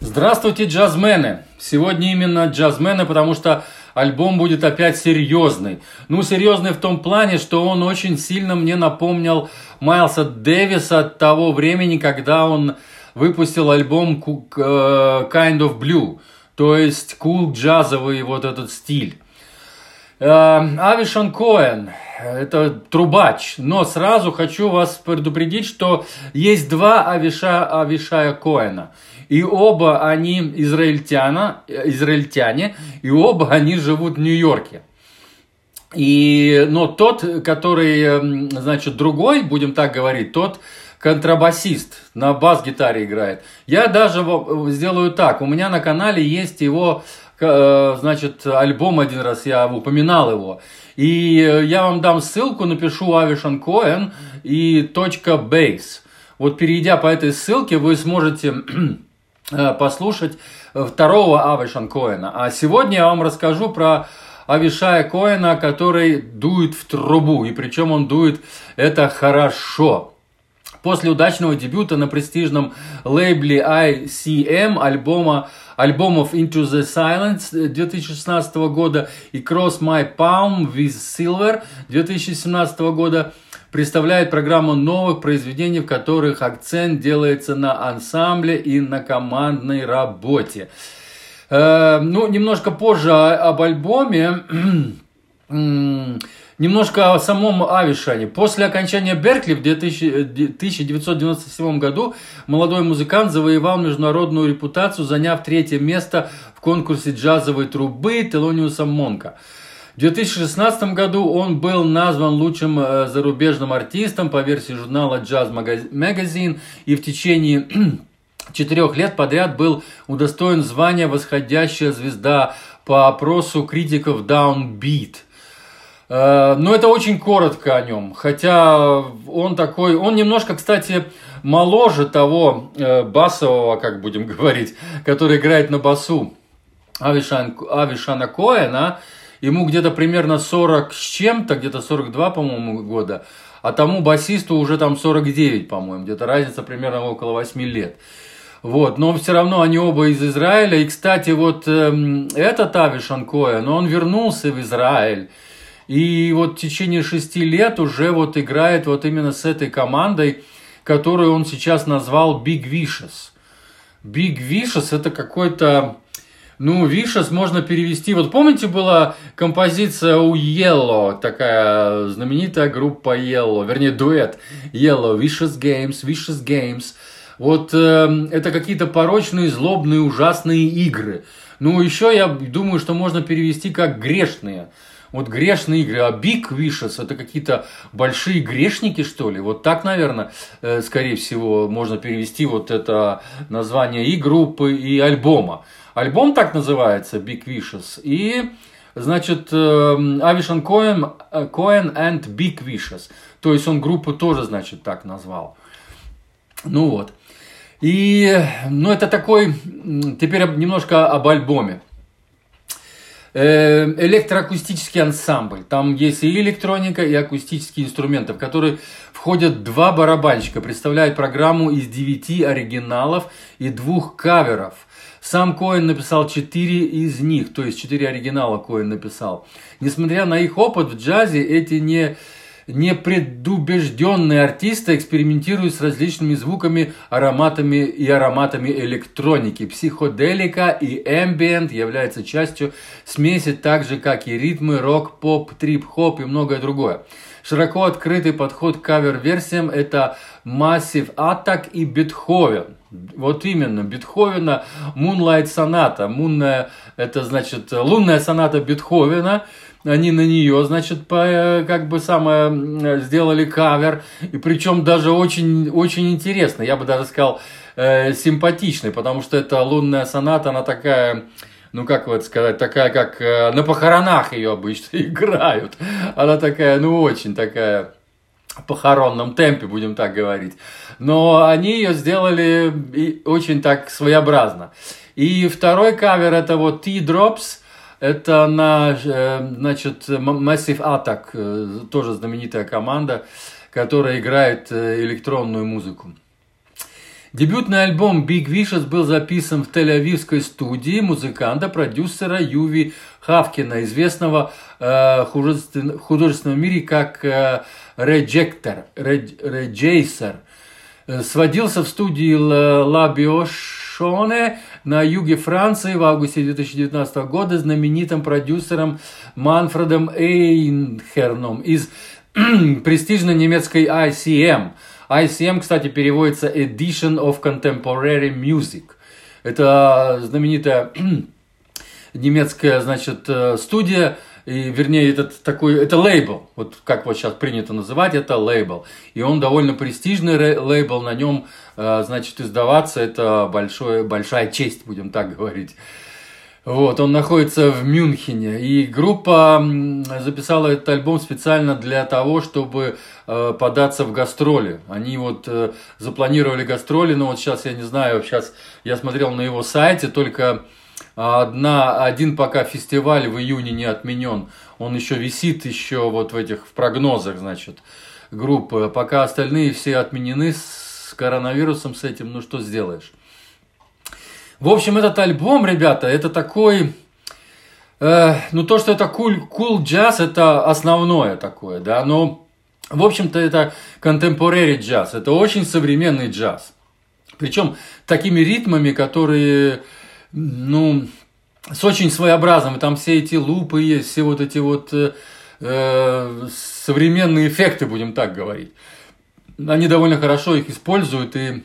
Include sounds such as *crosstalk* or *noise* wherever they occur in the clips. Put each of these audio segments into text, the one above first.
Здравствуйте, джазмены! Сегодня именно джазмены, потому что альбом будет опять серьезный. Ну, серьезный в том плане, что он очень сильно мне напомнил Майлса Дэвиса того времени, когда он выпустил альбом э, Kind of Blue, то есть cool джазовый вот этот стиль. Э, Авишан Коэн, это трубач, но сразу хочу вас предупредить, что есть два Авиша, Авишая Коэна – и оба они израильтяна, израильтяне, и оба они живут в Нью-Йорке. И, но тот, который, эм, значит, другой, будем так говорить, тот контрабасист на бас-гитаре играет. Я даже сделаю так, у меня на канале есть его, значит, альбом один раз, я упоминал его. И э, я вам дам ссылку, напишу Авишан Коэн и .base. Вот перейдя по этой ссылке, вы сможете *clears throat* Э, послушать второго Авишан Коэна. А сегодня я вам расскажу про Авишая Коэна, который дует в трубу. И причем он дует это хорошо. После удачного дебюта на престижном лейбле ICM альбома альбомов Into the Silence 2016 года и Cross My Palm with Silver 2017 года – представляет программу новых произведений, в которых акцент делается на ансамбле и на командной работе. Э, ну, немножко позже об альбоме. *clears throat* Немножко о самом Авишане. После окончания Беркли в 1997 году молодой музыкант завоевал международную репутацию, заняв третье место в конкурсе джазовой трубы Телониуса Монка. В 2016 году он был назван лучшим э, зарубежным артистом по версии журнала Jazz Magazine и в течение *clears throat* четырех лет подряд был удостоен звания «Восходящая звезда» по опросу критиков Downbeat. Э, но это очень коротко о нем, хотя он такой, он немножко, кстати, моложе того э, басового, как будем *laughs* говорить, который играет на басу Авишан, Авишана Коэна, ему где-то примерно 40 с чем-то, где-то 42, по-моему, года, а тому басисту уже там 49, по-моему, где-то разница примерно около 8 лет. Вот, но все равно они оба из Израиля. И, кстати, вот э, этот Ави Шанкоя, но он вернулся в Израиль. И вот в течение шести лет уже вот играет вот именно с этой командой, которую он сейчас назвал Big Vicious. Big Vicious это какой-то ну, Vicious можно перевести. Вот помните, была композиция у Yellow, такая знаменитая группа Yellow, вернее, дуэт Yellow, Vicious Games, Vicious Games. Вот э, это какие-то порочные, злобные, ужасные игры. Ну, еще я думаю, что можно перевести как грешные. Вот грешные игры, а Big Vicious это какие-то большие грешники, что ли? Вот так, наверное, э, скорее всего, можно перевести вот это название и группы, и альбома. Альбом так называется, Big Vicious. И, значит, Авишан Коэн, Коэн and Big Vicious. То есть он группу тоже, значит, так назвал. Ну вот. И, ну, это такой, теперь немножко об альбоме. Э, электроакустический ансамбль. Там есть и электроника, и акустические инструменты, в которые входят два барабанщика, представляют программу из девяти оригиналов и двух каверов – сам Коэн написал четыре из них, то есть четыре оригинала Коэн написал. Несмотря на их опыт в джазе, эти не непредубежденные артисты экспериментируют с различными звуками, ароматами и ароматами электроники. Психоделика и эмбиент являются частью смеси, так же как и ритмы, рок, поп, трип-хоп и многое другое. Широко открытый подход к кавер-версиям – это Massive Attack и Бетховен. Вот именно, Бетховена Moonlight Sonata. Мунная, это значит лунная соната Бетховена. Они на нее, значит, по, как бы самое сделали кавер. И причем даже очень, очень интересно. Я бы даже сказал, э, симпатичный, потому что эта лунная соната, она такая ну как вот сказать, такая, как э, на похоронах ее обычно *laughs* играют. Она такая, ну очень такая похоронном темпе, будем так говорить. Но они ее сделали очень так своеобразно. И второй кавер это вот T-Drops, это на, э, значит, Massive Attack, э, тоже знаменитая команда, которая играет электронную музыку. Дебютный альбом Big Vicious был записан в Тель-Авивской студии музыканта, продюсера Юви Хавкина, известного э, художественном мире как э, Реджектор. Сводился в студии Ла Биошоне на юге Франции в августе 2019 года знаменитым продюсером Манфредом Эйнхерном из *clears throat* престижной немецкой ICM – ICM, кстати, переводится Edition of Contemporary Music. Это знаменитая *clears throat* немецкая, значит, э, студия, и, вернее, этот такой, это лейбл, вот как вот сейчас принято называть, это лейбл. И он довольно престижный лейбл, на нем, э, значит, издаваться, это большое, большая честь, будем так говорить. Вот, он находится в Мюнхене. И группа записала этот альбом специально для того, чтобы э, податься в гастроли. Они вот э, запланировали гастроли, но вот сейчас я не знаю, сейчас я смотрел на его сайте, только одна, один пока фестиваль в июне не отменен. Он еще висит еще вот в этих в прогнозах, значит, группы. Пока остальные все отменены с коронавирусом, с этим, ну что сделаешь. В общем, этот альбом, ребята, это такой... Э, ну, то, что это cool, cool джаз, это основное такое, да, но, в общем-то, это contemporary джаз, это очень современный джаз. Причем такими ритмами, которые, ну, с очень своеобразными, там все эти лупы есть, все вот эти вот э, э современные эффекты, будем так говорить. Они довольно хорошо их используют, и,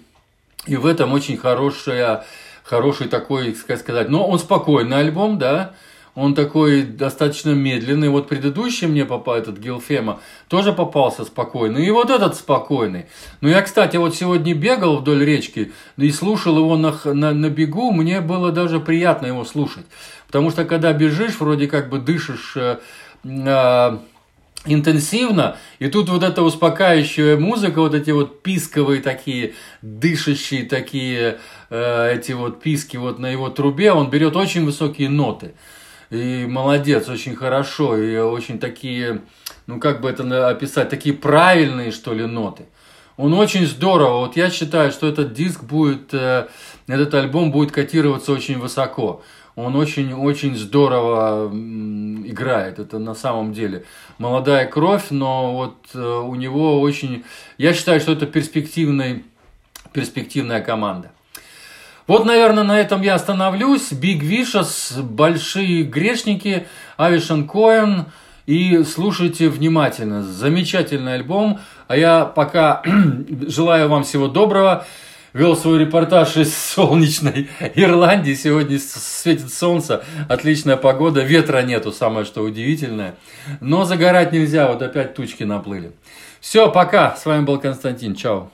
и в этом очень хорошая хороший такой, как сказать, но он спокойный альбом, да, он такой достаточно медленный. Вот предыдущий мне попал, этот Гилфема, тоже попался спокойный. И вот этот спокойный. Но я, кстати, вот сегодня бегал вдоль речки и слушал его на, на, на бегу. Мне было даже приятно его слушать. Потому что когда бежишь, вроде как бы дышишь э, э, интенсивно, и тут вот эта успокаивающая музыка, вот эти вот писковые такие, дышащие такие, э, эти вот писки вот на его трубе, он берет очень высокие ноты. И молодец, очень хорошо, и очень такие, ну как бы это описать, такие правильные, что ли, ноты. Он очень здорово, вот я считаю, что этот диск будет, э, этот альбом будет котироваться очень высоко он очень-очень здорово играет. Это на самом деле молодая кровь, но вот э, у него очень... Я считаю, что это перспективный, перспективная команда. Вот, наверное, на этом я остановлюсь. Big Vicious, Большие грешники, Авишан Коэн. И слушайте внимательно. Замечательный альбом. А я пока *clears throat* желаю вам всего доброго вел свой репортаж из *laughs* солнечной Ирландии. Сегодня светит солнце, отличная погода, ветра нету, самое что удивительное. Но загорать нельзя, вот опять тучки наплыли. Все, пока. С вами был Константин. Чао.